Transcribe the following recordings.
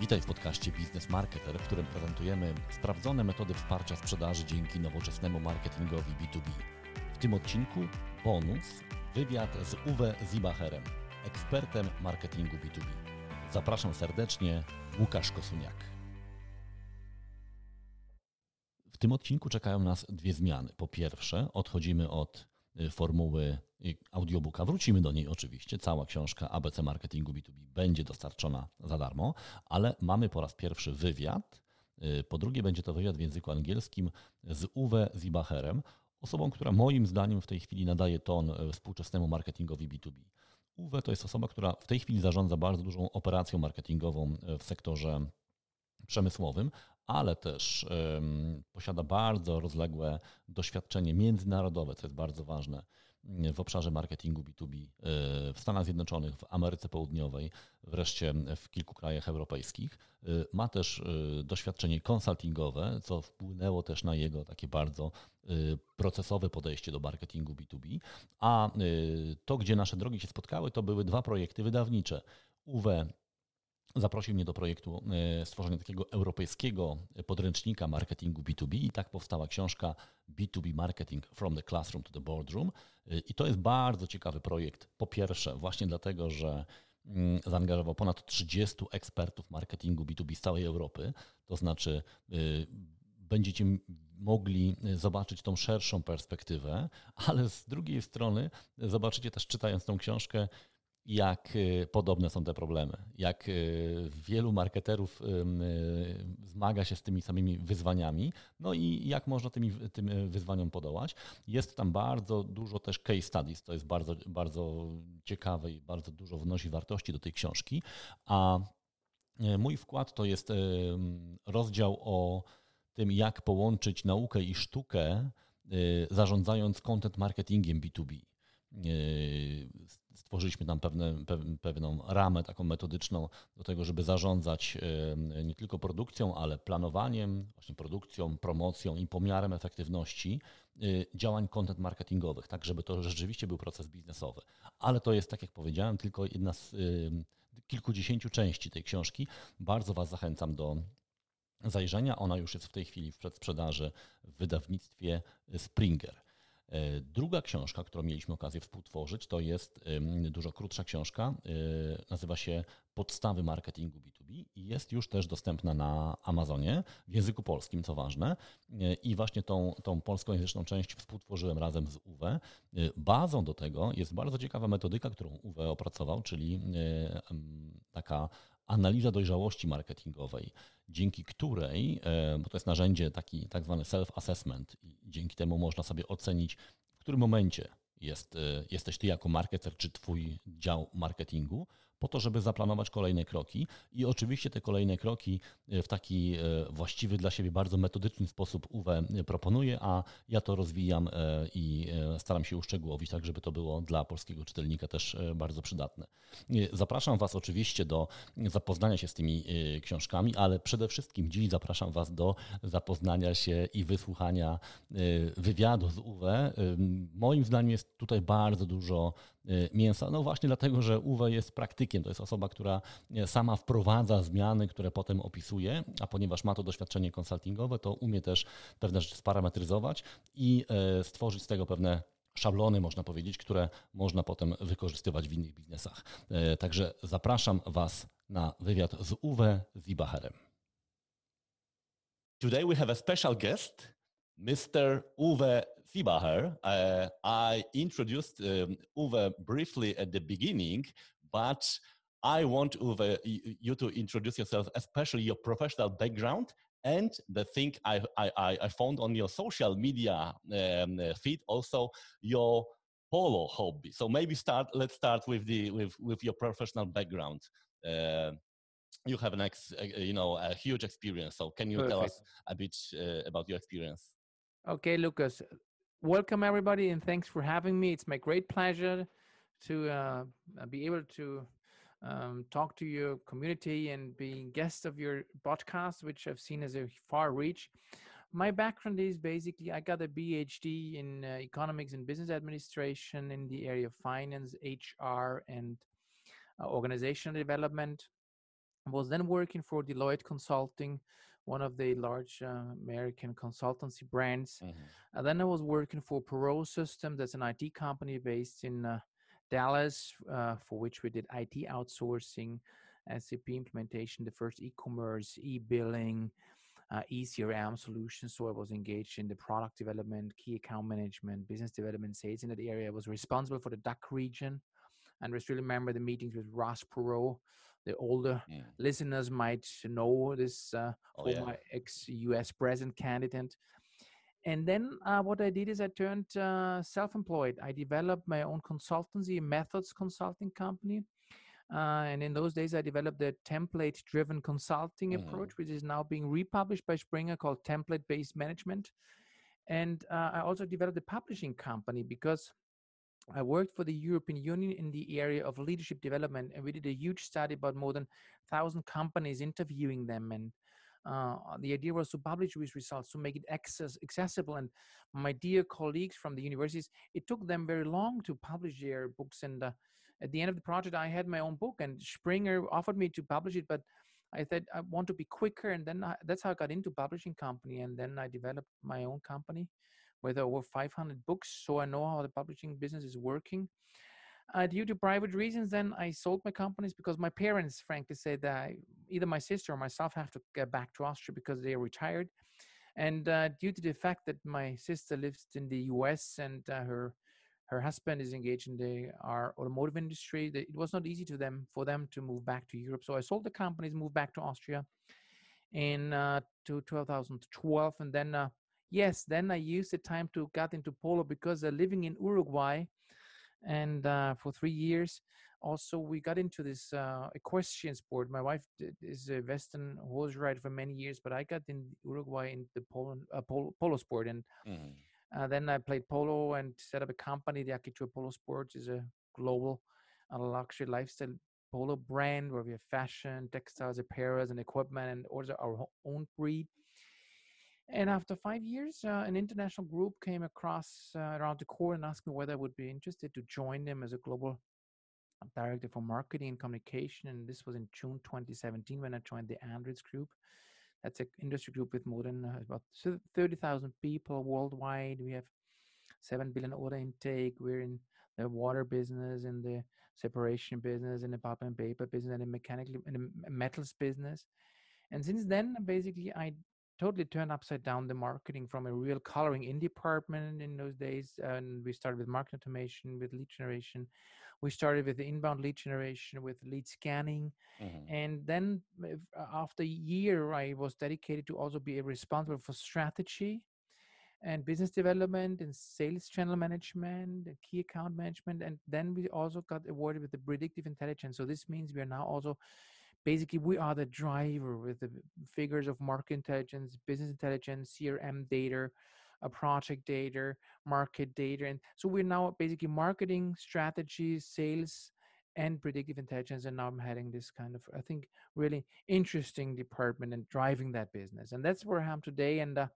Witaj w podcaście Biznes Marketer, w którym prezentujemy sprawdzone metody wsparcia sprzedaży dzięki nowoczesnemu marketingowi B2B. W tym odcinku bonus, wywiad z Uwe Zibacherem, ekspertem marketingu B2B. Zapraszam serdecznie, Łukasz Kosuniak. W tym odcinku czekają nas dwie zmiany. Po pierwsze, odchodzimy od formuły y, audiobooka. Wrócimy do niej oczywiście. Cała książka ABC Marketingu B2B będzie dostarczona za darmo, ale mamy po raz pierwszy wywiad. Y, po drugie, będzie to wywiad w języku angielskim z Uwe Zibacherem, osobą, która moim zdaniem w tej chwili nadaje ton współczesnemu marketingowi B2B. Uwe to jest osoba, która w tej chwili zarządza bardzo dużą operacją marketingową w sektorze przemysłowym, ale też posiada bardzo rozległe doświadczenie międzynarodowe, co jest bardzo ważne w obszarze marketingu B2B w Stanach Zjednoczonych, w Ameryce Południowej, wreszcie w kilku krajach europejskich. Ma też doświadczenie konsultingowe, co wpłynęło też na jego takie bardzo procesowe podejście do marketingu B2B. A to, gdzie nasze drogi się spotkały, to były dwa projekty wydawnicze. Uwe zaprosił mnie do projektu e, stworzenia takiego europejskiego podręcznika marketingu B2B i tak powstała książka B2B Marketing from the Classroom to the Boardroom. E, I to jest bardzo ciekawy projekt. Po pierwsze, właśnie dlatego, że mm, zaangażował ponad 30 ekspertów marketingu B2B z całej Europy, to znaczy e, będziecie mogli zobaczyć tą szerszą perspektywę, ale z drugiej strony zobaczycie też czytając tą książkę, jak y, podobne są te problemy, jak y, wielu marketerów y, zmaga się z tymi samymi wyzwaniami, no i jak można tymi, tym wyzwaniom podołać. Jest tam bardzo dużo też case studies, to jest bardzo, bardzo ciekawe i bardzo dużo wnosi wartości do tej książki, a mój wkład to jest rozdział o tym, jak połączyć naukę i sztukę, zarządzając content marketingiem B2B stworzyliśmy tam pewne, pewną ramę taką metodyczną do tego, żeby zarządzać nie tylko produkcją, ale planowaniem, właśnie produkcją, promocją i pomiarem efektywności y, działań content marketingowych, tak żeby to rzeczywiście był proces biznesowy. Ale to jest, tak jak powiedziałem, tylko jedna z kilkudziesięciu części tej książki. Bardzo Was zachęcam do zajrzenia. Ona już jest w tej chwili w przedsprzedaży w wydawnictwie Springer. E, druga książka, którą mieliśmy okazję współtworzyć, to jest dużo krótsza książka. E, nazywa się Podstawy marketingu B2B i jest już też dostępna na Amazonie w języku polskim, co ważne. E, I właśnie tą, tą polskojęzyczną część współtworzyłem razem z Uwe. Bazą do tego jest bardzo ciekawa metodyka, którą Uwe opracował, czyli taka analiza dojrzałości marketingowej, dzięki której, e, bo to jest narzędzie taki tak zwany self-assessment dzięki temu można sobie ocenić, w którym momencie jest, e, jesteś ty jako marketer czy twój dział marketingu, po to, żeby zaplanować kolejne kroki. I oczywiście te kolejne kroki e, w taki e, właściwy dla siebie, bardzo metodyczny sposób UWE proponuje, a ja to rozwijam e, i staram się uszczegółowić, tak żeby to było dla polskiego czytelnika też bardzo przydatne. Zapraszam Was oczywiście do zapoznania się z tymi książkami, ale przede wszystkim dziś zapraszam Was do zapoznania się i wysłuchania wywiadu z UWE. Moim zdaniem jest tutaj bardzo dużo mięsa, no właśnie dlatego, że UWE jest praktykiem to jest osoba, która e, sama wprowadza zmiany, które potem opisuje, a ponieważ ma to doświadczenie konsultingowe, to umie też pewne rzeczy sparametryzować i e, stworzyć z tego pewne szablony, można powiedzieć, które można potem wykorzystywać w innych biznesach. E, także zapraszam Was na wywiad z Uwe Zibacherem. Today we have a special guest, Mr. Uwe Siebacher. Uh, I introduced um, Uwe briefly at the beginning, but I want Uwe, you to introduce yourself, especially your professional background and the thing I, I, I found on your social media um, feed also your polo hobby. So maybe start. Let's start with the with with your professional background. Uh, you have an ex, uh, you know, a huge experience. So can you Perfect. tell us a bit uh, about your experience? Okay, Lucas. Welcome everybody, and thanks for having me. It's my great pleasure to uh, be able to um, talk to your community and being guest of your podcast, which I've seen as a far reach. My background is basically I got a PhD in uh, economics and business administration in the area of finance, HR, and uh, organizational development. I was then working for Deloitte Consulting, one of the large uh, American consultancy brands. Mhm. And then I was working for Perot System, that's an IT company based in uh, Dallas, uh, for which we did IT outsourcing, SAP implementation, the first e-commerce, e-billing, uh, eCRM solutions. So I was engaged in the product development, key account management, business development, sales in that area. I was responsible for the DACH region. And I still remember the meetings with Ross Perot. The older Mm. listeners might know this uh, Oh, yeah. former ex-US president candidate. And then uh, what I did is I turned uh, self-employed. I developed my own consultancy, Methods Consulting Company. Uh, and in those days, I developed a template-driven consulting Mhm. approach, which is now being republished by Springer called Template-Based Management. And uh, I also developed a publishing company because I worked for the European Union in the area of leadership development, and we did a huge study about more than thousand companies, interviewing them, and uh, the idea was to publish these results to make it access accessible. And my dear colleagues from the universities, it took them very long to publish their books. And uh, at the end of the project, I had my own book, and Springer offered me to publish it, but I said I want to be quicker, and then I, that's how I got into publishing company, and then I developed my own company with over 500 books, so I know how the publishing business is working. Uh, due to private reasons, then I sold my companies because my parents, frankly, said that I, either my sister or myself have to get back to Austria because they are retired. And uh, due to the fact that my sister lives in the U.S. and uh, her her husband is engaged in the our automotive industry, it was not easy to them for them to move back to Europe. So I sold the companies, moved back to Austria in uh, to 2012, and then uh, yes, then I used the time to get into polo because uh, living in Uruguay and uh, for three years. Also, we got into this uh, equestrian sport. My wife did, is a Western horse rider for many years, but I got in Uruguay in the polo, uh, polo, polo sport, and Mhm. uh, then I played polo and set up a company. The Akitua Polo Sports is a global uh, luxury lifestyle polo brand where we have fashion, textiles, apparel, and equipment, and also our own breed. And after five years, uh, an international group came across uh, around the corner and asked me whether I would be interested to join them as a global director for marketing and communication. And this was in June 2017 when I joined the Andritz Group. That's an industry group with more than uh, about thir- 30,000 people worldwide. We have 7 billion order intake. We're in the water business, in the separation business, in the pulp and paper business, and in mechanical in the metals business. And since then, basically, I totally turned upside down the marketing from a real coloring in department in those days. And we started with market automation, with lead generation. We started with the inbound lead generation, with lead scanning. Mhm. And then uh, after a year, I was dedicated to also be responsible for strategy and business development and sales channel management and key account management. And then we also got awarded with the predictive intelligence. So this means we are now also basically we are the driver with the figures of market intelligence, business intelligence, CRM data, uh, project data, market data. And so we're now basically marketing strategies sales, and predictive intelligence. And now I'm heading this kind of, I think, really interesting department and driving that business. And that's where I am today. And uh,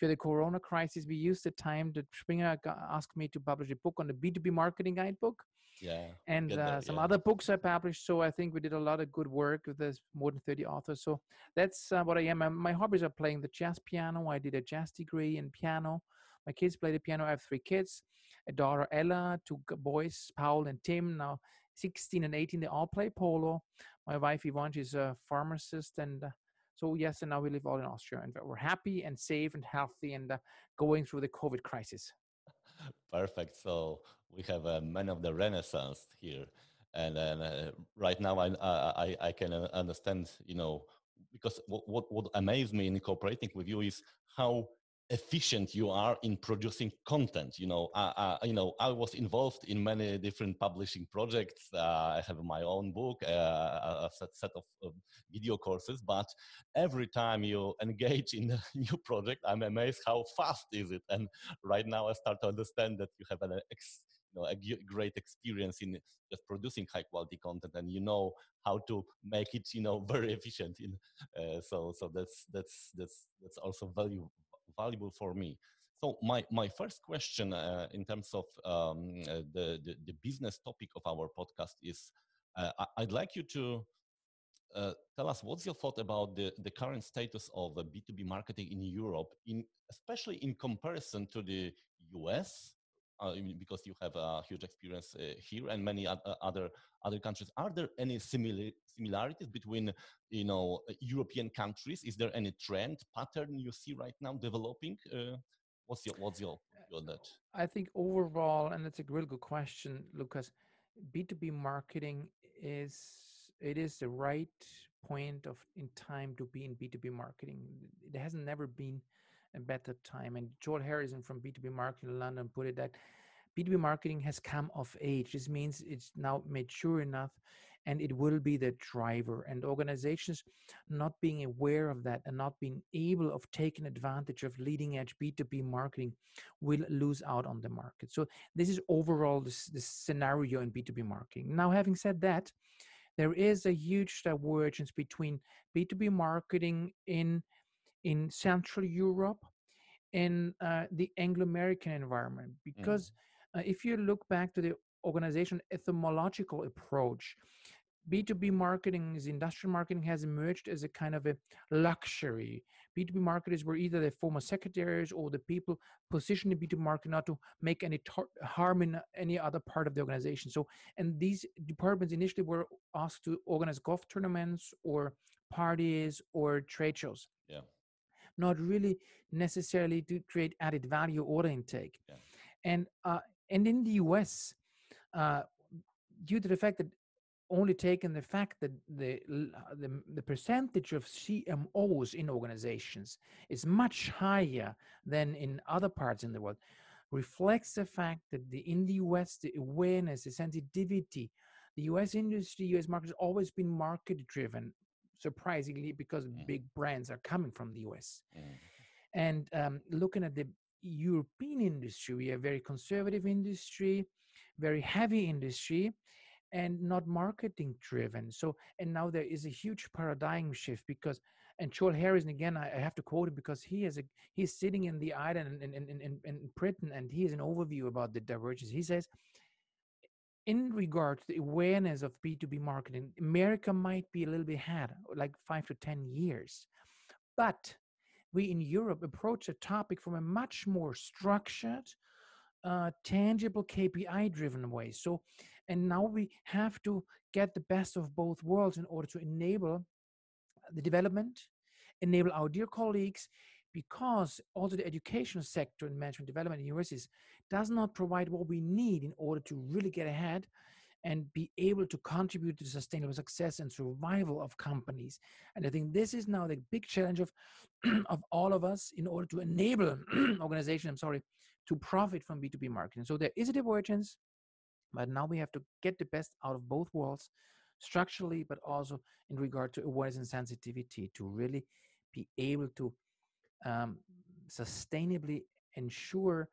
to the Corona crisis, we used the time that Springer asked me to publish a book on the B2B marketing guidebook Yeah. and uh, that, some yeah. other books I published. So I think we did a lot of good work with this more than 30 authors. So that's uh, what I am. My hobbies are playing the jazz piano. I did a jazz degree in piano. My kids play the piano. I have three kids, a daughter Ella, two boys, Paul and Tim, now 16 and 18. They all play polo. My wife Yvonne, she's a pharmacist. And uh, so, yes, and now we live all in Austria. And we're happy and safe and healthy and uh, going through the COVID crisis. Perfect. So we have a man of the Renaissance here, and then uh, right now I, I I can uh, understand, you know, because what what what amazed me in cooperating with you is how efficient you are in producing content. You know, I, you know I was involved in many different publishing projects. Uh, I have my own book, uh, a set set of video courses, but every time you engage in a new project, I'm amazed how fast is it and right now I start to understand that you have an ex, you know, a great experience in just producing high quality content, and you know how to make it, you know, very efficient. In uh, so so that's that's that's that's also value valuable for me. So my my first question uh, in terms of um, uh, the, the the business topic of our podcast is, uh, I'd like you to uh, tell us what's your thought about the, the current status of uh, B2B marketing in Europe, in, especially in comparison to the US, uh, because you have a huge experience uh, here and many other other countries. Are there any similar similarities between you know European countries? Is there any trend pattern you see right now developing? Uh, what's your what's your view on that? I think overall, and that's a really good question, Lucas. B two B marketing is it is the right point of in time to be in B two B marketing. It hasn't never been better time. And Joel Harrison from B2B Marketing London put it that B2B marketing has come of age. This means it's now mature enough and it will be the driver and organizations not being aware of that and not being able of taking advantage of leading edge b2b marketing will lose out on the market so this is overall this, this scenario in b2b marketing now having said that there is a huge divergence between b2b marketing in in Central Europe in uh, the Anglo-American environment. Because mm. uh, if you look back to the organization etymological approach, B2B marketing, is industrial marketing has emerged as a kind of a luxury. B2B marketers were either the former secretaries or the people positioned in B2B marketing not to make any tar- harm in any other part of the organization. So, and these departments initially were asked to organize golf tournaments or parties or trade shows. Yeah not really necessarily to create added value order intake. Yeah. And uh, and in the US, uh, due to the fact that only taken the fact that the, the the percentage of CMOs in organizations is much higher than in other parts in the world, reflects the fact that the in the US the awareness, the sensitivity, the US industry, US market has always been market driven surprisingly because mm. big brands are coming from the US. Mm. And um, looking at the European industry, we are very conservative industry, very heavy industry, and not marketing driven. So, and now there is a huge paradigm shift because, and Joel Harrison again, I, I have to quote him because he is a he's sitting in the island in in, in, in Britain and he has an overview about the divergence. He says in regard to the awareness of B2B marketing, America might be a little bit ahead, like five to 10 years. But we in Europe approach the topic from a much more structured, uh, tangible, KPI driven way. So, and now we have to get the best of both worlds in order to enable the development, enable our dear colleagues, because also the educational sector and management development in universities does not provide what we need in order to really get ahead and be able to contribute to sustainable success and survival of companies. And I think this is now the big challenge of, of all of us in order to enable organization, I'm sorry, to profit from B2B marketing. So there is a divergence, but now we have to get the best out of both worlds structurally, but also in regard to awareness and sensitivity to really be able to um, sustainably ensure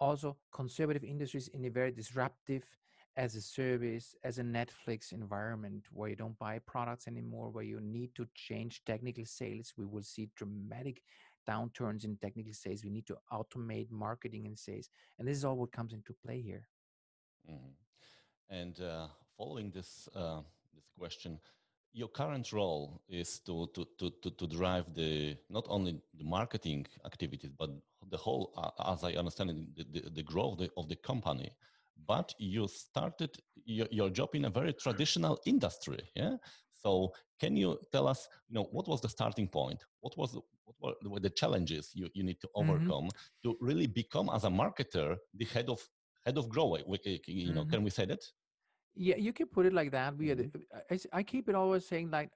also conservative industries in a very disruptive as a service as a netflix environment where you don't buy products anymore where you need to change technical sales. We will see dramatic downturns in technical sales. We need to automate marketing and sales. And this is all what comes into play here. Mm. and uh, following this uh, this question your current role is to, to, to, to, to drive the not only the marketing activities but the whole uh, as i understand it the, the, the growth of the company but you started your, your job in a very traditional industry yeah so can you tell us you know what was the starting point what was the, what were the challenges you, you need to mm-hmm. overcome mm-hmm. to really become as a marketer the head of head of grow you know mm-hmm. can we say that yeah, you can put it like that. We mm-hmm. I, I, keep it always saying like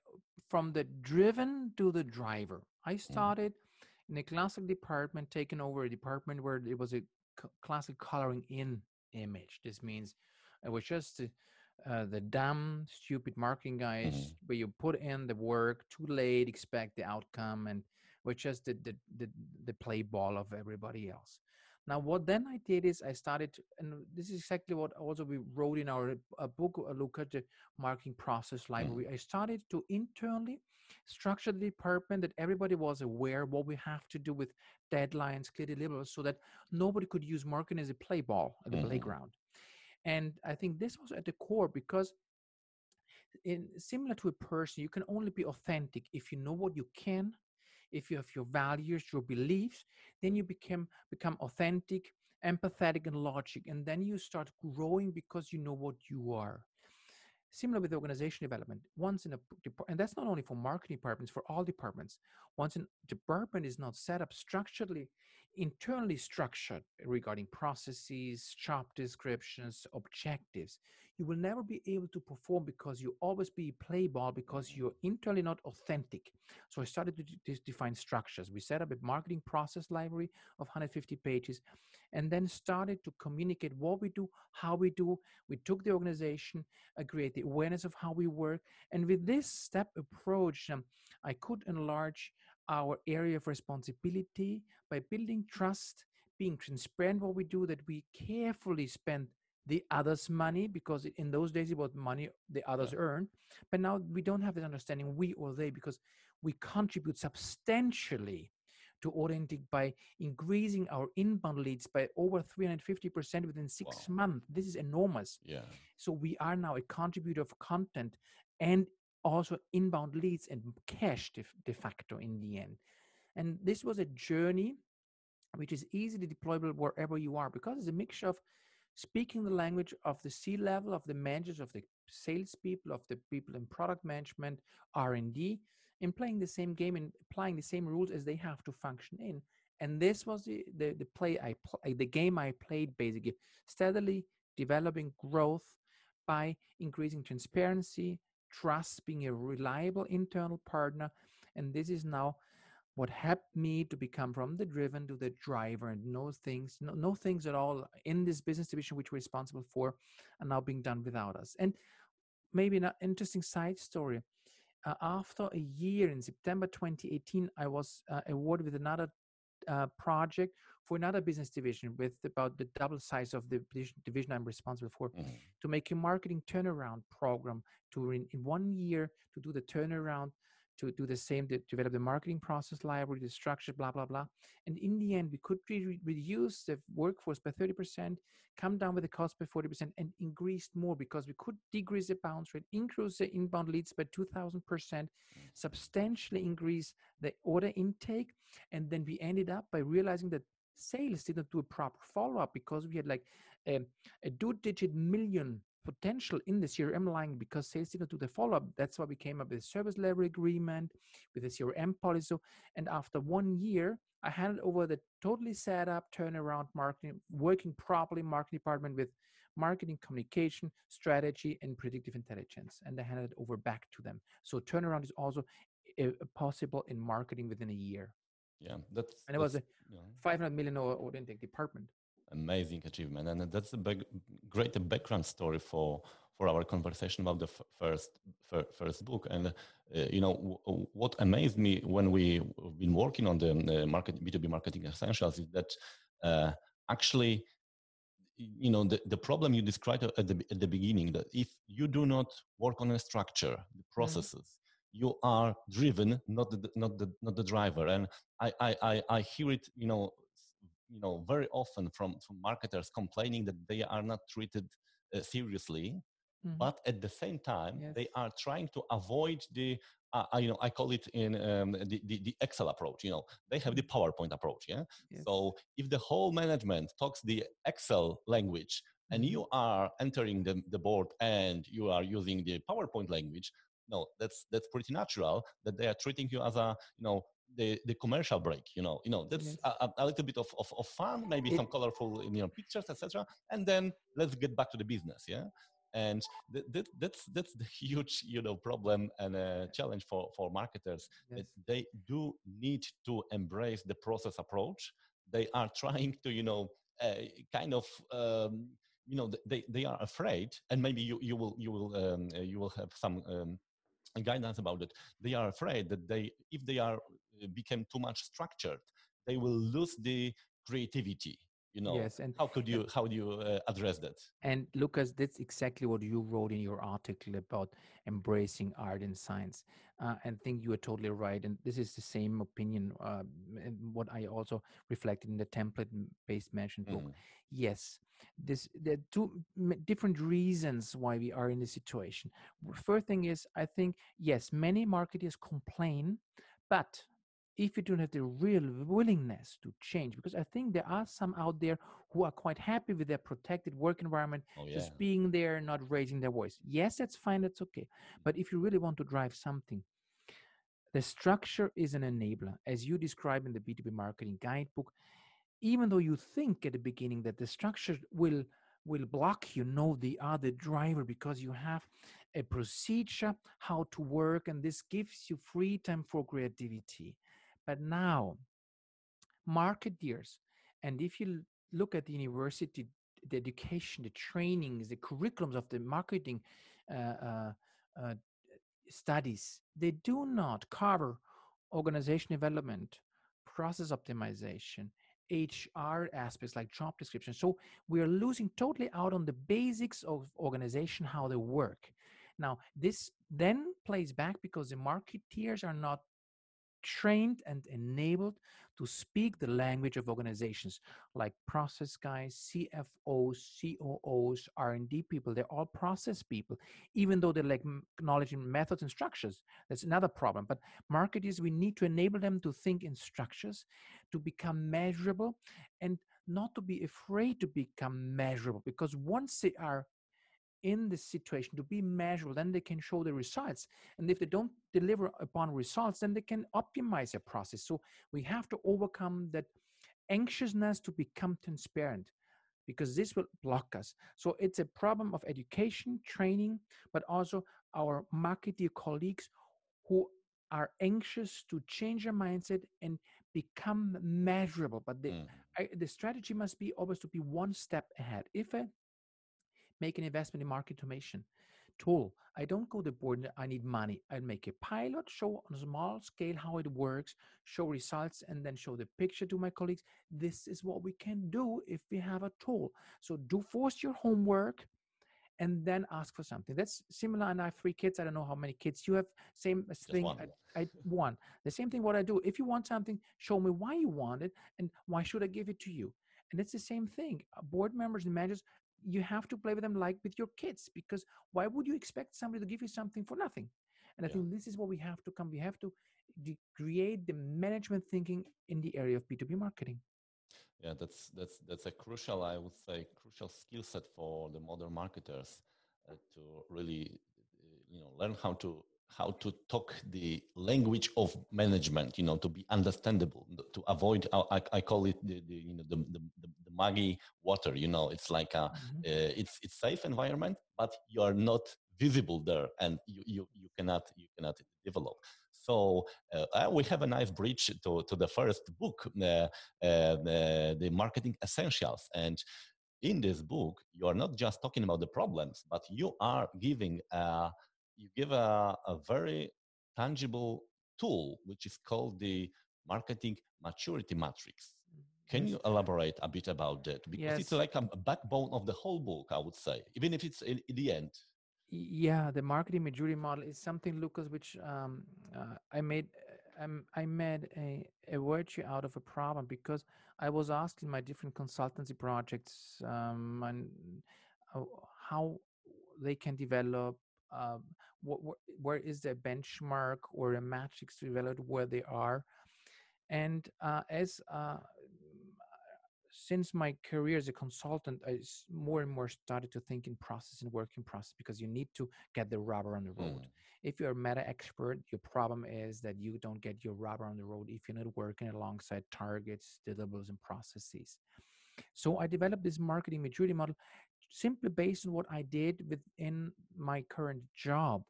from the driven to the driver. I mm-hmm. started mm-hmm. in a classic department, taking over a department where it was a c- classic coloring in image. This means it was just uh, the dumb, stupid marketing guys mm-hmm. where you put in the work too late, expect the outcome, and was just the the the, the play ball of everybody else. Now, what then I did is I started, and this is exactly what also we wrote in our uh, book, a look at the marketing process library. Mm. I started to internally structure the department that everybody was aware what we have to do with deadlines, clear deliverables, so that nobody could use marketing as a play ball at the mm. playground. And I think this was at the core because in similar to a person, you can only be authentic if you know what you can, if you have your values, your beliefs, then you become become authentic, empathetic, and logic, and then you start growing because you know what you are. Similar with organization development, once in a department, and that's not only for marketing departments, for all departments. Once a department is not set up structurally, internally structured regarding processes, job descriptions, objectives, you will never be able to perform because you always be play ball because you're internally not authentic. So I started to define structures. We set up a marketing process library of 150 pages and then started to communicate what we do, how we do. We took the organization, uh, create the awareness of how we work. And with this step approach, um, I could enlarge our area of responsibility by building trust, being transparent what we do, that we carefully spend the others' money because in those days it was money the others yeah. earn. But now we don't have this understanding, we or they, because we contribute substantially to Authentic by increasing our inbound leads by over 350% within six wow. months. This is enormous. Yeah. So we are now a contributor of content and also inbound leads and cash de, de facto in the end. And this was a journey which is easily deployable wherever you are because it's a mixture of speaking the language of the C level, of the managers, of the salespeople, of the people in product management, R&D, and playing the same game and applying the same rules as they have to function in. And this was the the, the play I the game I played basically steadily developing growth by increasing transparency, trust, being a reliable internal partner, and this is now what helped me to become from the driven to the driver and know things, no, know things at all in this business division which we're responsible for are now being done without us. And maybe an interesting side story. Uh, after a year in September 2018, I was uh, awarded with another uh, project for another business division with about the double size of the division I'm responsible for mm-hmm. to make a marketing turnaround program to in, in one year to do the turnaround to do the same, to develop the marketing process library, the structure, blah, blah, blah. And in the end, we could re- reduce the workforce by 30%, come down with the cost by 40%, and increase more because we could decrease the bounce rate, increase the inbound leads by 2000%, mm. substantially increase the order intake. And then we ended up by realizing that sales didn't do a proper follow up because we had like a, a two digit million potential in the CRM line because sales didn't do the follow up. That's why we came up with a service level agreement with a CRM policy. And after one year, I handed over the totally set up turnaround marketing, working properly marketing department with marketing communication strategy and predictive intelligence and i handed it over back to them so turnaround is also possible in marketing within a year yeah that's and it was a yeah. 500 million order intake department amazing achievement and that's a big, great background story for for our conversation about the first first book and uh, you know w- what amazed me when we've been working on the uh, market b2b marketing essentials is that uh, actually you know the, the problem you described at the, at the beginning that if you do not work on a structure the mm-hmm. processes mm-hmm. you are driven not the not the not the driver and I, I i hear it you know you know very often from from marketers complaining that they are not treated uh, seriously mm-hmm. but at the same time yes. they are trying to avoid the uh, you know i call it in um, the, the, the, excel approach you know they have the mm-hmm. powerpoint approach yeah yes. so if the whole management talks the excel language and mm-hmm. you are entering the, the board and you are using the powerpoint language no that's that's pretty natural that they are treating you as a you know the, the commercial break you know you know that's yes. a, a, little bit of, of, of fun maybe it, some colorful you know pictures etc and then let's get back to the business yeah and th- th- that's that's the huge you know problem and a challenge for for marketers yes. they do need to embrace the process approach they are trying to you know uh, kind of um, you know they, they are afraid and maybe you, you will you will um, you will have some um, guidance about it they are afraid that they if they are become too much structured they will lose the creativity you know yes, and how could you how do you uh, address that And Lucas, that's exactly what you wrote in your article about embracing art and science. Uh, and think you are totally right. And this is the same opinion, uh, and what I also reflected in the template-based management book. Mm, Yes, this there are two m- different reasons why we are in this situation. First thing is, I think yes, many marketers complain, but if you don't have the real willingness to change, because I think there are some out there who are quite happy with their protected work environment, oh yeah just being there, not raising their voice. Yes, that's fine, that's okay. Mm. But if you really want to drive something, the structure is an enabler, as you describe in the B2B marketing guidebook. Even though you think at the beginning that the structure will will block you, no, they are the driver because you have a procedure how to work, and this gives you free time for creativity. But now, marketeers, and if you look at the university, the education, the trainings, the curriculums of the marketing uh, uh, uh, studies, they do not cover organization development, process optimization, HR aspects like job description. So we are losing totally out on the basics of organization, how they work. Now, this then plays back because the marketeers are not trained and enabled to speak the language of organizations like process guys cfos coos r&d people. They're all process people even though they m- knowledge in methods and structures. That's another problem. But marketers we need to enable them to think in structures to become measurable and not to be afraid to become measurable because once they are in this situation to be measurable then they can show the results. And if they don't deliver upon results then they can optimize their process. So we have to overcome that anxiousness to become transparent because this will block us. So it's a problem of education training but also our marketing colleagues who are anxious to change their mindset and become measurable. But the, Mm, I, the strategy must be always to be one step ahead. If i make an investment in market automation tool. I don't go to the board I need money. I make a pilot, show on a small scale how it works, show results, and then show the picture to my colleagues. This is what we can do if we have a tool. So do force your homework and then ask for something. That's similar. And I have three kids. I don't know how many kids you have. Same thing. one. I, I one. The same thing. What I do. If you want something, show me why you want it and why should I give it to you. And it's the same thing. Board members and managers, you have to play with them like with your kids because why would you expect somebody to give you something for nothing? And I Yeah. think this is what we have to come. We have to de- create the management thinking in the area of B2B marketing. yeah that's that's that's a crucial i would say crucial skill set for the modern marketers uh, to really uh, you know learn how to how to talk the language of management you know to be understandable to avoid i, I call it the, the you know the, the, the, muggy water you know it's like a Mhm. uh, it's it's safe environment but you are not visible there and you you, you cannot you cannot develop so uh, uh, we have a nice bridge to, to the first book uh, uh, the, the marketing essentials and in this book you are not just talking about the problems but you are giving uh, you give a, a very tangible tool which is called the marketing maturity matrix. Can Yes. you elaborate a bit about that? Because it's like a backbone of the whole book i would say even if it's in, in the end. Yeah the marketing maturity model is something lucas which um, uh, i made uh, um, i made a, a virtue out of a problem because i was asked in my different consultancy projects um, and uh, how they can develop um, what, where is their benchmark or a matrix to develop where they are and uh, as uh, since my career as a consultant, I more and more started to think in process and work in process because you need to get the rubber on the road. Mm, If you're a meta expert, your problem is that you don't get your rubber on the road if you're not working alongside targets, deliverables, and processes. So I developed this marketing maturity model simply based on what I did within my current job.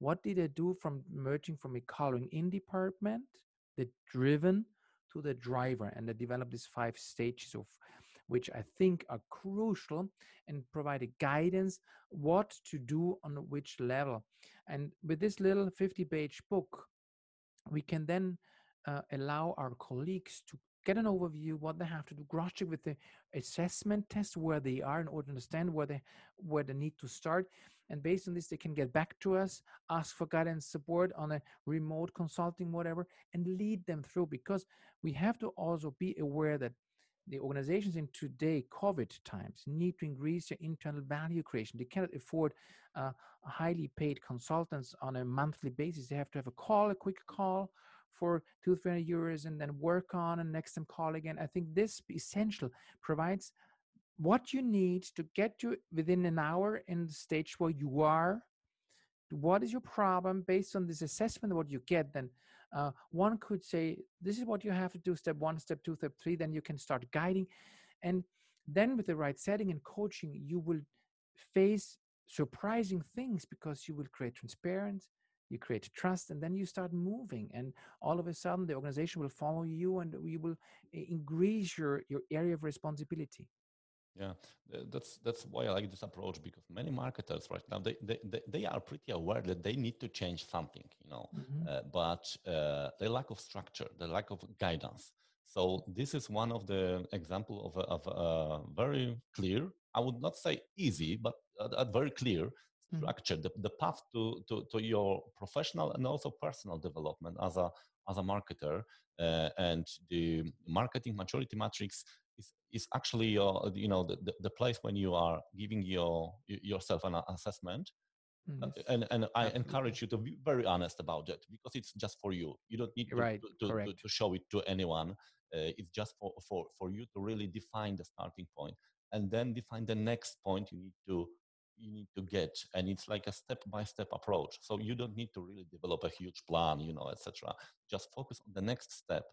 What did I do from merging from a coloring in department, the driven to the driver, and I developed these five stages of which I think are crucial and provide a guidance what to do on which level. And with this little 50 page book, we can then uh, allow our colleagues to get an overview what they have to do cross with the assessment test where they are in order to understand where they where they need to start. And based on this they can get back to us ask for guidance support on a remote consulting whatever and lead them through. Because we have to also be aware that the organizations in today covid times need to increase their internal value creation. They cannot afford uh, highly paid consultants on a monthly basis. They have to have a call a quick call for two three euros and then work on and next time call again. I think this essential provides what you need to get you within an hour in the stage where you are. What is your problem? Based on this assessment what you get then uh, one could say this is what you have to do step one step two step three then you can start guiding. And then with the right setting and coaching you will face surprising things because you will create transparency you create trust and then you start moving and all of a sudden the organization will follow you and we will eh, increase your your area of responsibility yeah, that's that's why I like this approach because many marketers right now they they, they are pretty aware that they need to change something, you know, mm-hmm. uh, but uh, the lack of structure, the lack of guidance. So this is one of the example of a, of a very clear, I would not say easy, but a, a very clear. Structure, mm-hmm. the, the path to, to, to your professional and also personal development as a as a marketer uh, and the marketing maturity matrix is, is actually your you know the, the, place when you are giving your yourself an assessment mm. and and i Absolutely. encourage you to be very honest about it because it's just for you you don't need to, right. to, to, to, show it to anyone uh, it's just for, for for you to really define the starting point and then define the next point you need to you need to get and it's like a step by step approach so you don't need to really develop a huge plan you know etc just focus on the next step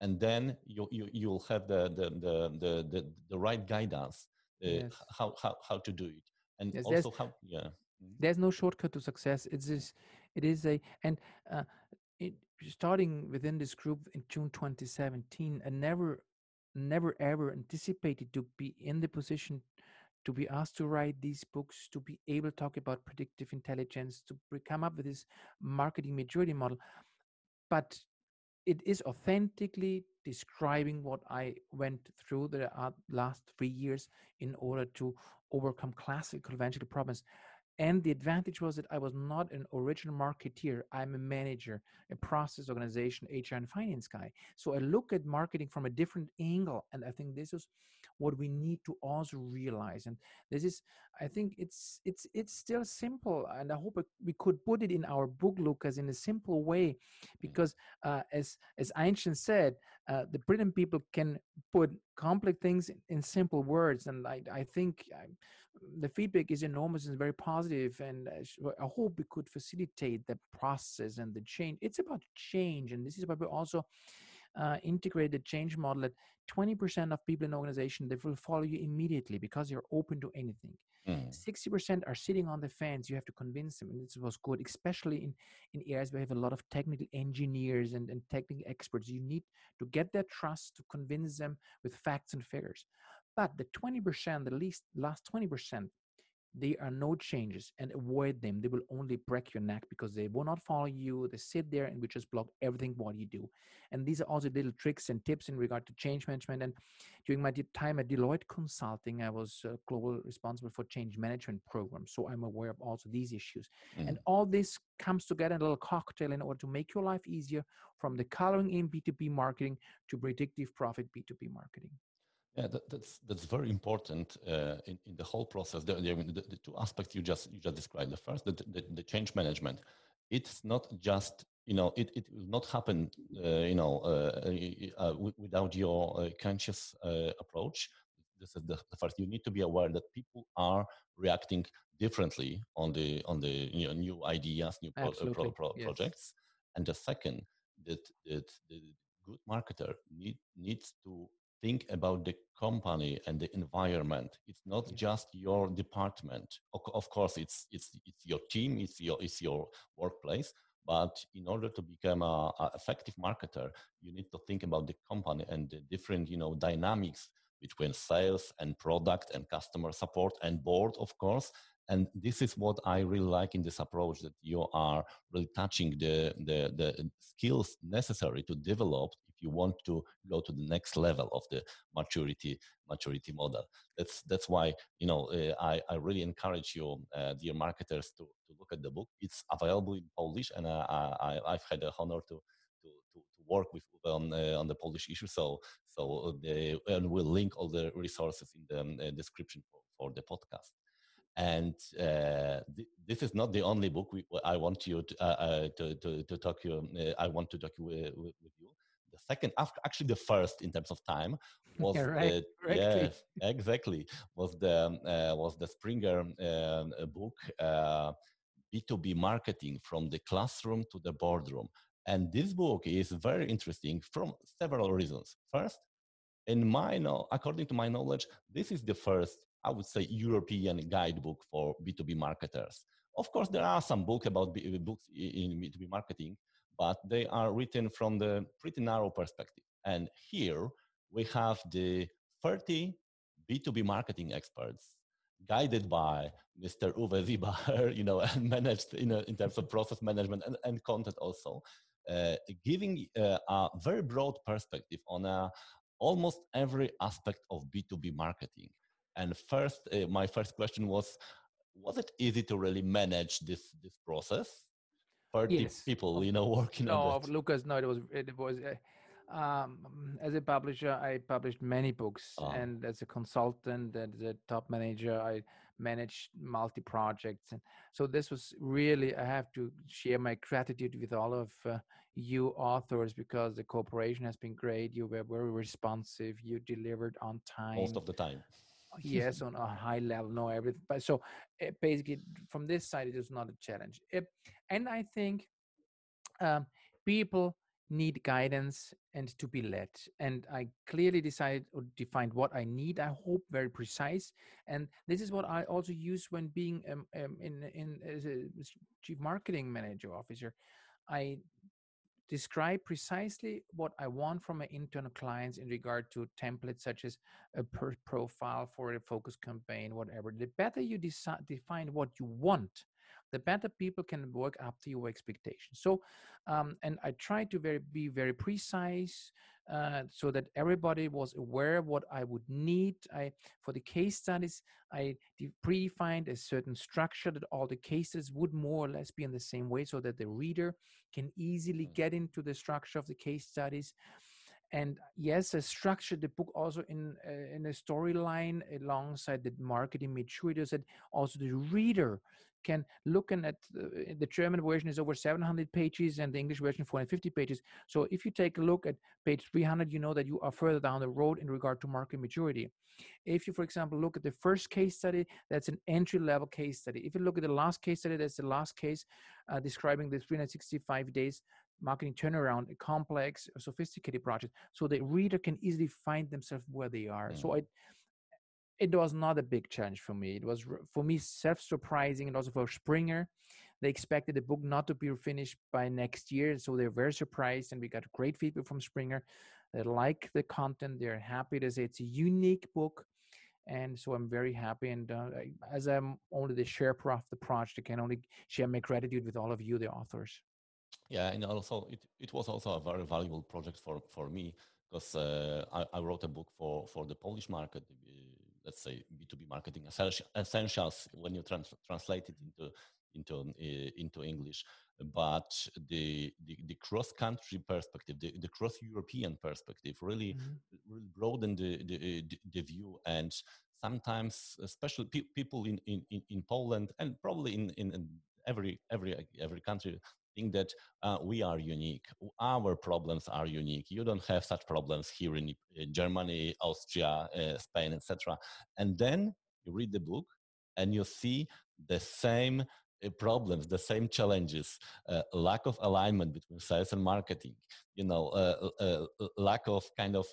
and then you, you you'll have the the the the, the, the right guidance uh, yes. how, how how to do it and yes, also how yeah mm-hmm. there's no shortcut to success it's just it is a and uh, it, starting within this group in june 2017 i never never ever anticipated to be in the position to be asked to write these books to be able to talk about predictive intelligence to come up with this marketing maturity model but it is authentically describing what I went through the uh, last three years in order to overcome classic conventional problems. And the advantage was that I was not an original marketeer. I'm a manager, a process organization, HR and finance guy. So I look at marketing from a different angle. And I think this is what we need to also realize. And this is, I think it's it's it's still simple. And I hope we could put it in our book, Lucas, in a simple way, because uh, as as Einstein said, uh, the brilliant people can put complex things in, simple words. And I I think. I, the feedback is enormous and very positive and uh, i hope we could facilitate the process and the change it's about change and this is why we also uh, integrate the change model that 20% of people in organization they will follow you immediately because you're open to anything. Mm. 60% are sitting on the fence you have to convince them and this was good especially in in areas where you have a lot of technical engineers and, and technical experts. You need to get their trust to convince them with facts and figures. But the 20%, the least last 20%, there are no changes and avoid them. They will only break your neck because they will not follow you. They sit there and we just block everything what you do. And these are also little tricks and tips in regard to change management. And during my time at Deloitte Consulting, I was uh, global responsible for change management programs. So I'm aware of also these issues. Mm. And all this comes together in a little cocktail in order to make your life easier from the coloring in B2B marketing to predictive profit B2B marketing. Yeah, that, that's that's very important uh, in, in the whole process. The, the, the, two aspects you just you just described. The first, the, the, the change management. It's not just you know it, it will not happen uh, you know uh, uh without your uh, conscious uh, approach. This is the, the, first. You need to be aware that people are reacting differently on the on the you know, new ideas, new pro, pro, pro, yes. projects. And the second, that, that the good marketer need, needs to think about the company and the environment. It's not just your department. Of course, it's it's it's your team, it's your it's your workplace. But in order to become a, a effective marketer, you need to think about the company and the different you know dynamics between sales and product and customer support and board, of course, and this is what i really like in this approach that you are really touching the, the, the skills necessary to develop you want to go to the next level of the maturity maturity model that's that's why you know uh, I, I really encourage you uh, dear marketers to, to look at the book it's available in polish and uh, I, i've had the honor to to, to, to work with on, uh, on the polish issue so so the, and we'll link all the resources in the uh, description for, for the podcast and uh, th- this is not the only book we, I want you to, uh, uh, to, to, to, talk you. Uh, I want to talk with, with, you. The second, actually, the first in terms of time was yeah, right. yeah exactly was the uh, was the Springer um, book B two B marketing from the classroom to the boardroom. And this book is very interesting from several reasons. First, in my know, according to my knowledge, this is the first I would say, European guidebook for B2B marketers. Of course, there are some books about B- books in B2B marketing, but they are written from the pretty narrow perspective. And here we have the 30 B2B marketing experts guided by Mr. Uwe Siebacher, you know, and managed in, a, in terms of process management and, and content also, uh, giving uh, a very broad perspective on a, almost every aspect of B2B marketing. And first, uh, my first question was, was it easy to really manage this this process? Thirty yes. people, you know, working no, on it. Lucas, no, it was it was. Uh, um, as a publisher, I published many books, oh. and as a consultant, as a top manager, I managed multi projects, and so this was really. I have to share my gratitude with all of uh, you authors because the cooperation has been great. You were very responsive. You delivered on time most of the time yes on a high level know everything but so uh, basically from this side it is not a challenge. It, and i think um, people need guidance and to be led and i clearly decided or defined what i need i hope very precise and this is what i also use when being um, um, in in as a chief marketing manager officer. I describe precisely what I want from my internal clients in regard to templates such as a profile for a focus campaign, whatever. The better you decide, define what you want, the better people can work up to your expectations. So, um, and I try to very be very precise uh, so that everybody was aware of what I would need. I for the case studies, I predefined a certain structure that all the cases would more or less be in the same way, so that the reader can easily mm. get into the structure of the case studies. And yes, I structured the book also in uh, in a storyline alongside the marketing maturity, so that also the reader can looking at uh, the German version is over 700 pages and the English version 450 pages. So if you take a look at page 300, you know that you are further down the road in regard to market maturity. If you, for example, look at the first case study, that's an entry level case study. If you look at the last case study, that's the last case uh, describing the 365 days marketing turnaround, a complex, a sophisticated project. So the reader can easily find themselves where they are. Mm. So I, it was not a big challenge for me. It was for me self-surprising, and also for Springer. They expected the book not to be finished by next year, so they're very surprised, and we got great feedback from Springer. They like the content. They're happy to say it's a unique book, and so I'm very happy. And uh, as I'm only the sharer of the project, I can only share my gratitude with all of you, the authors. Yeah, and also it, it was also a very valuable project for for me because uh, I, I, wrote a book for for the Polish market let's say B2B marketing essentials when you trans- translate it into into uh, into English. But the the, the cross country perspective, the, the cross European perspective, really mm-hmm. really broaden the, the, the view and sometimes especially pe- people in, in in Poland and probably in in every every every country think that uh, we are unique. Our problems are unique. You don't have such problems here in, in Germany, Austria, uh, Spain, etc. And then you read the book and you see the same uh, problems, the same challenges, uh, lack of alignment between sales and marketing, you know, uh, uh, lack of kind of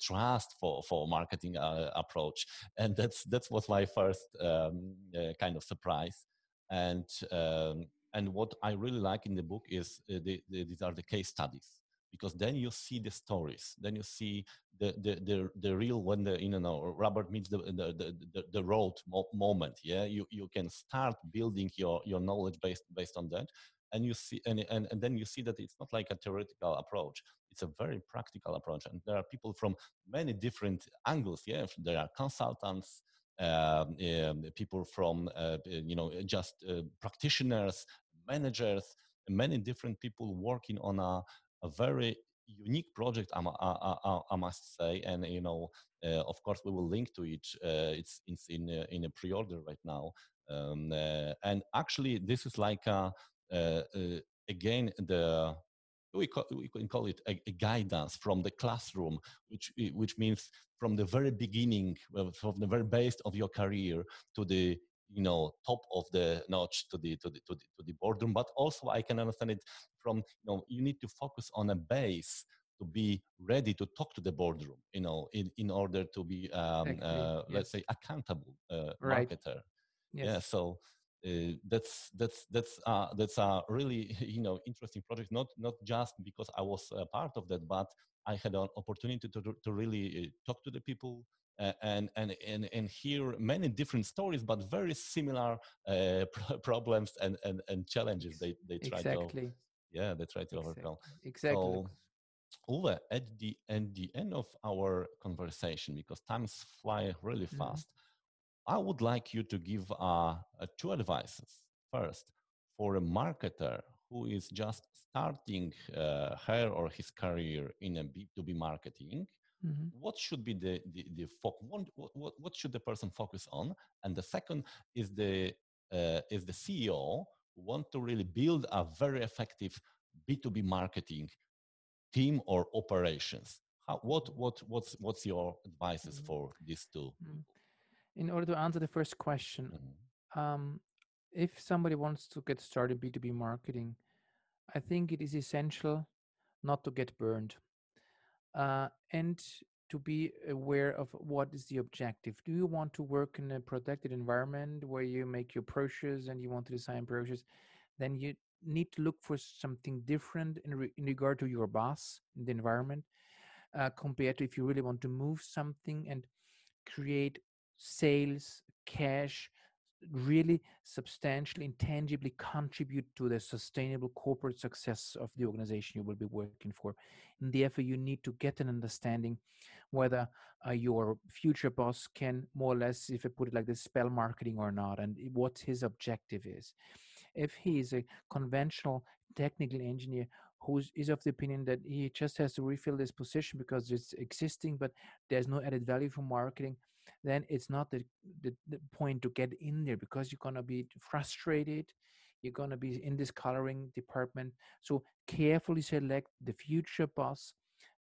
trust for for marketing approach, and that's that was my first um, kind of surprise. And um, and what I really like in the book is uh, the, the, these are the case studies because then you see the stories, then you see the, the, the, the real when the you know robert meets the the, the, the road mo- moment yeah? You, you can start building your your knowledge based based on that and you see and, and, and then you see that it's not like a theoretical approach it's a very practical approach and there are people from many different angles yeah? There are consultants um, um, people from uh, you know just uh, practitioners managers many different people working on a, a very unique project I, I, I, must say. And you know uh, of course we will link to it uh, it's, it's in uh, in a pre-order right now. Um, uh, and actually this is like a, uh, uh, again the we, call, we can call it a, a, guidance from the classroom, which which means from the very beginning, from the very base of your career to the you know top of the notch to the to the to the, to the boardroom. But also, I can understand it from you know you need to focus on a base to be ready to talk to the boardroom. You know, in in order to be um, exactly. uh, yes. let's say accountable uh, right. marketer. Yes. Yeah. So uh, that's that's that's uh, that's a really you know interesting project. Not not just because I was a part of that, but I had an opportunity to to really uh, talk to the people. Uh, and, and and and hear many different stories, but very similar uh, problems and, and, and challenges they, they try to exactly. to yeah they try to exactly. overcome. Exactly. So, Uwe, at the at the end of our conversation, because times fly really mm-hmm. fast, I would like you to give uh, uh, two advices. First, for a marketer who is just starting uh, her or his career in a B2B marketing, mm-hmm. what should be the, the, the fo- what, what, what should the person focus on? And the second is the, uh, is the CEO want to really build a very effective B2B marketing team or operations. How, what, what, what's, what's your advices mm-hmm. for these 2 mm-hmm in order to answer the first question, mm-hmm. um, if somebody wants to get started B2B marketing, I think it is essential not to get burned uh, and to be aware of what is the objective. Do you want to work in a protected environment where you make your brochures and you want to design brochures? Then you need to look for something different in, re- in regard to your boss in the environment uh, compared to if you really want to move something and create sales, cash really substantially intangibly contribute to the sustainable corporate success of the organization you will be working for. And therefore, you need to get an understanding whether uh, your future boss can more or less, if I put it like this, spell marketing or not, and what his objective is. If he is a conventional technical engineer who is of the opinion that he just has to refill this position because it's existing, but there's no added value for marketing, then it's not the, the, the point to get in there because you're going to be frustrated you're going to be in this coloring department so carefully select the future boss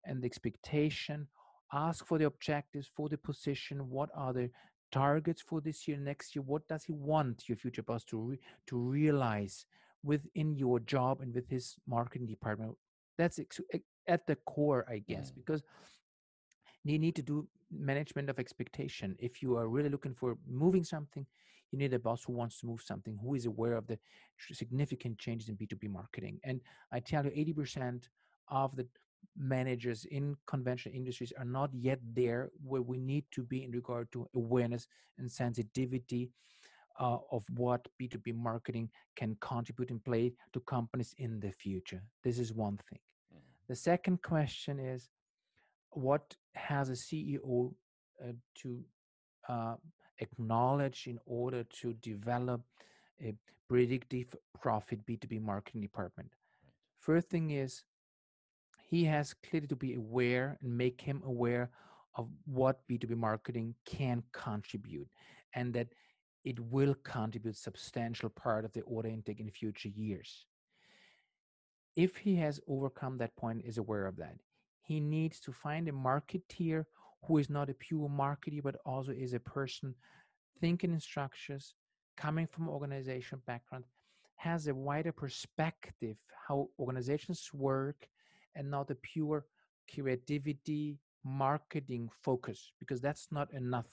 and the expectation ask for the objectives for the position what are the targets for this year next year what does he want your future boss to re- to realize within your job and with his marketing department that's ex- at the core i guess mm. because you need to do management of expectation. If you are really looking for moving something, you need a boss who wants to move something, who is aware of the significant changes in B2B marketing. And I tell you, 80% of the managers in conventional industries are not yet there where we need to be in regard to awareness and sensitivity uh, of what B2B marketing can contribute and play to companies in the future. This is one thing. Mm. The second question is what has a CEO uh, to uh, acknowledge in order to develop a predictive profit B2B marketing department? Right. First thing is he has clearly to be aware and make him aware of what B2B marketing can contribute and that it will contribute substantial part of the order intake in future years. If he has overcome that point, is aware of that, he needs to find a marketeer who is not a pure marketer but also is a person thinking in structures coming from organization background has a wider perspective how organizations work and not a pure creativity marketing focus because that's not enough.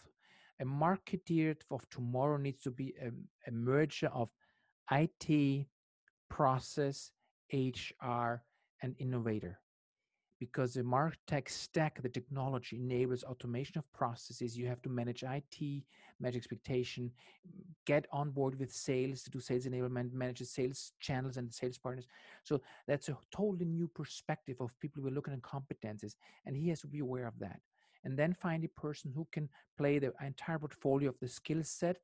A marketeer of tomorrow needs to be a, a merger of it process hr and innovator because the martech stack the technology enables automation of processes. You have to manage it manage expectation get on board with sales to do sales enablement manage the sales channels and sales partners. So that's a totally new perspective of people who are looking at competences and he has to be aware of that. And then find a person who can play the entire portfolio of the skill set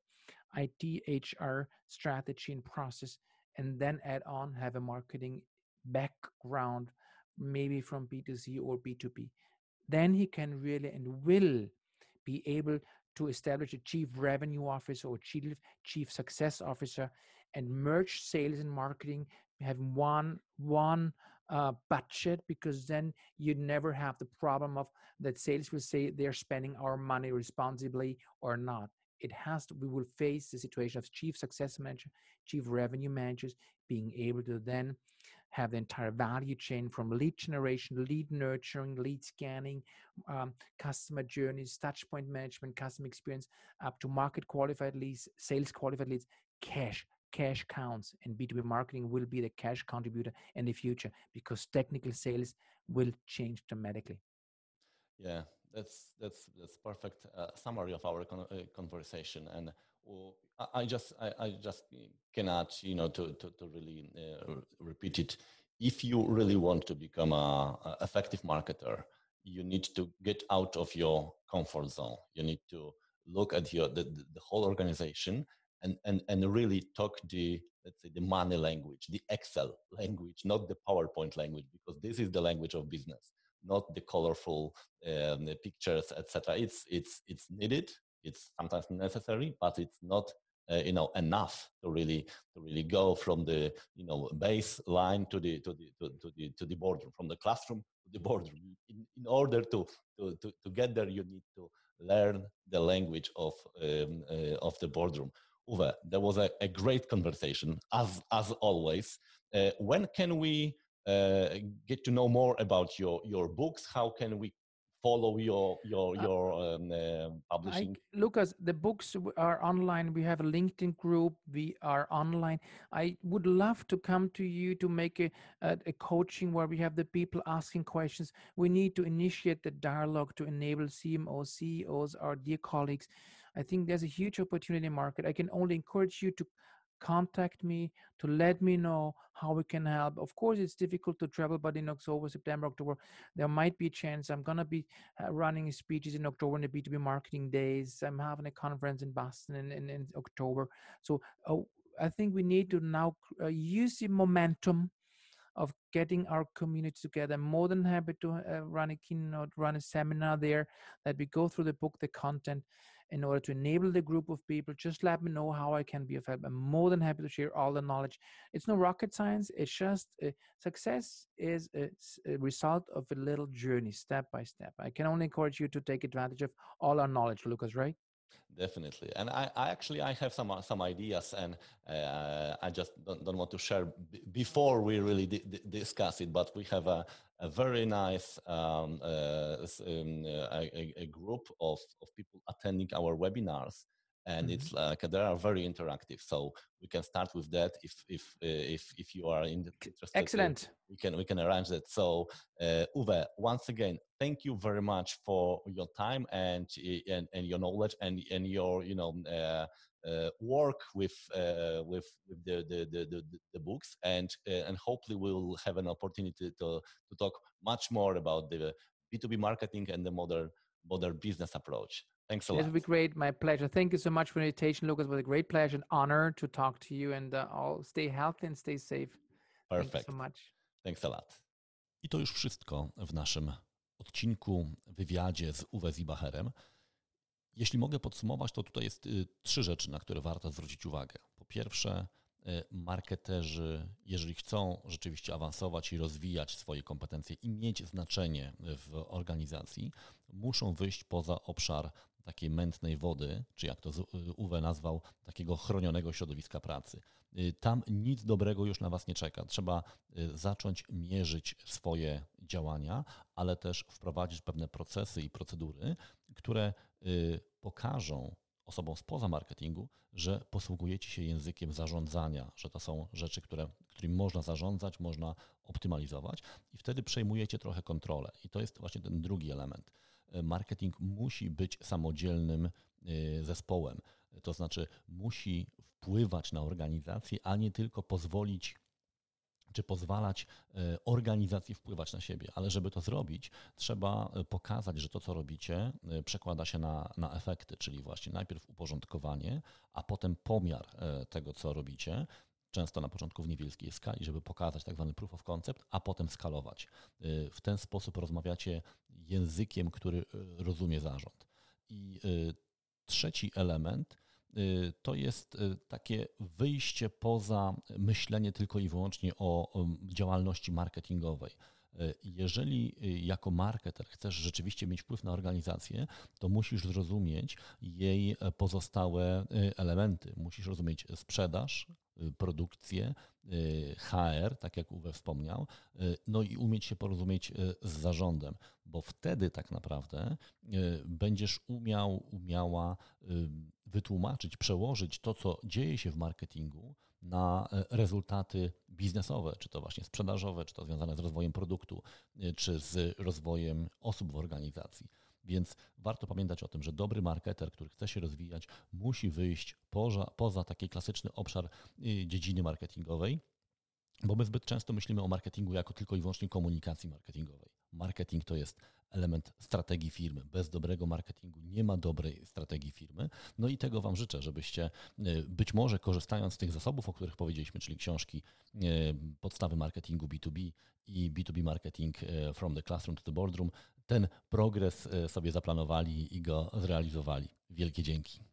IT, HR, strategy, and process, and then add on have a marketing background, maybe from B2C or B2B. Then he can really and will be able to establish a chief revenue officer or chief chief success officer and merge sales and marketing have one one uh, budget because then you never have the problem of that sales will say they're spending our money responsibly or not it has to we will face the situation of chief success manager chief revenue managers being able to then have the entire value chain from lead generation lead nurturing lead scanning um, customer journeys touch point management customer experience up to market qualified leads sales qualified leads cash cash counts and b2b marketing will be the cash contributor in the future because technical sales will change dramatically. Yeah that's that's that's perfect uh, summary of our con- uh, conversation and uh, I just I, I, just cannot you know to to, to really uh, repeat it if you really want to become a, a, effective marketer you need to get out of your comfort zone you need to look at your the, the whole organization and, and and really talk the let's say the money language the excel language not the powerpoint language because this is the language of business not the colorful um, pictures, etc. It's it's it's needed. It's sometimes necessary, but it's not uh, you know enough to really to really go from the you know baseline to the to the to, to the to the boardroom, from the classroom to the boardroom. In, in order to, to to to get there, you need to learn the language of um, uh, of the boardroom. Uwe, there was a, a great conversation as as always. Uh, when can we uh, get to know more about your your books how can we follow your your uh, your um, uh, publishing? I, lucas the books are online. We have a linkedin group. We are online. I would love to come to you to make a, a, a, coaching where we have the people asking questions. We need to initiate the dialogue to enable cmos ceos our dear colleagues. I think there's a huge opportunity market. I can only encourage you to contact me to let me know how we can help. Of course, it's difficult to travel, but in October, September, October, there might be a chance. I'm going to be uh, running speeches in October in the B2B marketing days. I'm having a conference in Boston in, in, in October. So oh, I think we need to now uh, use the momentum of getting our community together. I'm more than happy to uh, run a keynote, run a seminar there that we go through the book, the content, in order to enable the group of people. Just let me know how I can be of help. I'm more than happy to share all the knowledge. It's no rocket science. It's just uh, success is a, a, result of a little journey, step by step. I can only encourage you to take advantage of all our knowledge, Lucas. Right? Definitely. And I, I, actually i have some some ideas and uh, i just don't, don't, want to share before we really discuss it but we have a, a very nice um, uh, um, a, a, group of, of people attending our webinars and mm-hmm. it's like they are very interactive. So we can start with that if if uh, if if you are interested excellent. we can we can arrange that. So uh, uwe once again thank you very much for your time and and, and your knowledge and and your you know uh, uh, work with uh, with, with the, the, the, the, books. And uh, and hopefully we'll have an opportunity to to talk much more about the B2B marketing and the modern modern business approach. Thanks a lot. It would be great. My pleasure. Thank you so much for the invitation, Lucas. It was a great pleasure and honor to talk to you and uh, all stay healthy and stay safe. Perfect. Thank you so much. Thanks a lot. I to już wszystko w naszym odcinku, wywiadzie z Uwe Zibacherem. Jeśli mogę podsumować, to tutaj jest y, trzy rzeczy, na które warto zwrócić uwagę. Po pierwsze, marketerzy, jeżeli chcą rzeczywiście awansować i rozwijać swoje kompetencje i mieć znaczenie w organizacji, muszą wyjść poza obszar takiej mętnej wody, czy jak to Uwe nazwał, takiego chronionego środowiska pracy. Y, tam nic dobrego już na Was nie czeka. Trzeba zacząć mierzyć swoje działania, ale też wprowadzić pewne procesy i procedury, które pokażą osobom spoza marketingu, że posługujecie się językiem zarządzania, że to są rzeczy, które, którymi można zarządzać, można optymalizować i wtedy przejmujecie trochę kontrolę. I to jest właśnie ten drugi element. Marketing musi być samodzielnym zespołem, to znaczy musi wpływać na organizację, a nie tylko pozwolić czy pozwalać e, organizacji wpływać na siebie. Ale żeby to zrobić, trzeba e, pokazać, że to, co robicie, e, przekłada się na, na efekty, czyli właśnie najpierw uporządkowanie, a potem pomiar tego, co robicie. Często na początku w niewielkiej skali, żeby pokazać tak zwany proof of concept, a potem skalować. W ten sposób rozmawiacie językiem, który rozumie zarząd. I trzeci element to jest y, takie wyjście poza myślenie tylko i wyłącznie o działalności marketingowej. Y, jeżeli jako marketer chcesz rzeczywiście mieć wpływ na organizację, to musisz zrozumieć jej pozostałe elementy. Musisz rozumieć sprzedaż, produkcję, HR, tak jak Uwe wspomniał, no i umieć się porozumieć z zarządem, bo wtedy tak naprawdę będziesz umiał, umiała wytłumaczyć, przełożyć to, co dzieje się w marketingu na e, rezultaty biznesowe, czy to właśnie sprzedażowe, czy to związane z rozwojem produktu, e, czy z rozwojem osób w organizacji. Więc warto pamiętać o tym, że dobry marketer, który chce się rozwijać, musi wyjść poza, poza taki klasyczny obszar e, dziedziny marketingowej, bo my zbyt często myślimy o marketingu jako tylko i wyłącznie komunikacji marketingowej. Marketing to jest element strategii firmy. Bez dobrego marketingu nie ma dobrej strategii firmy. No i tego Wam życzę, żebyście e, być może korzystając z tych zasobów, o których powiedzieliśmy, czyli książki e, Podstawy marketingu B2B i B2B marketing e, from the classroom to the boardroom, ten progres sobie zaplanowali i go zrealizowali. Wielkie dzięki.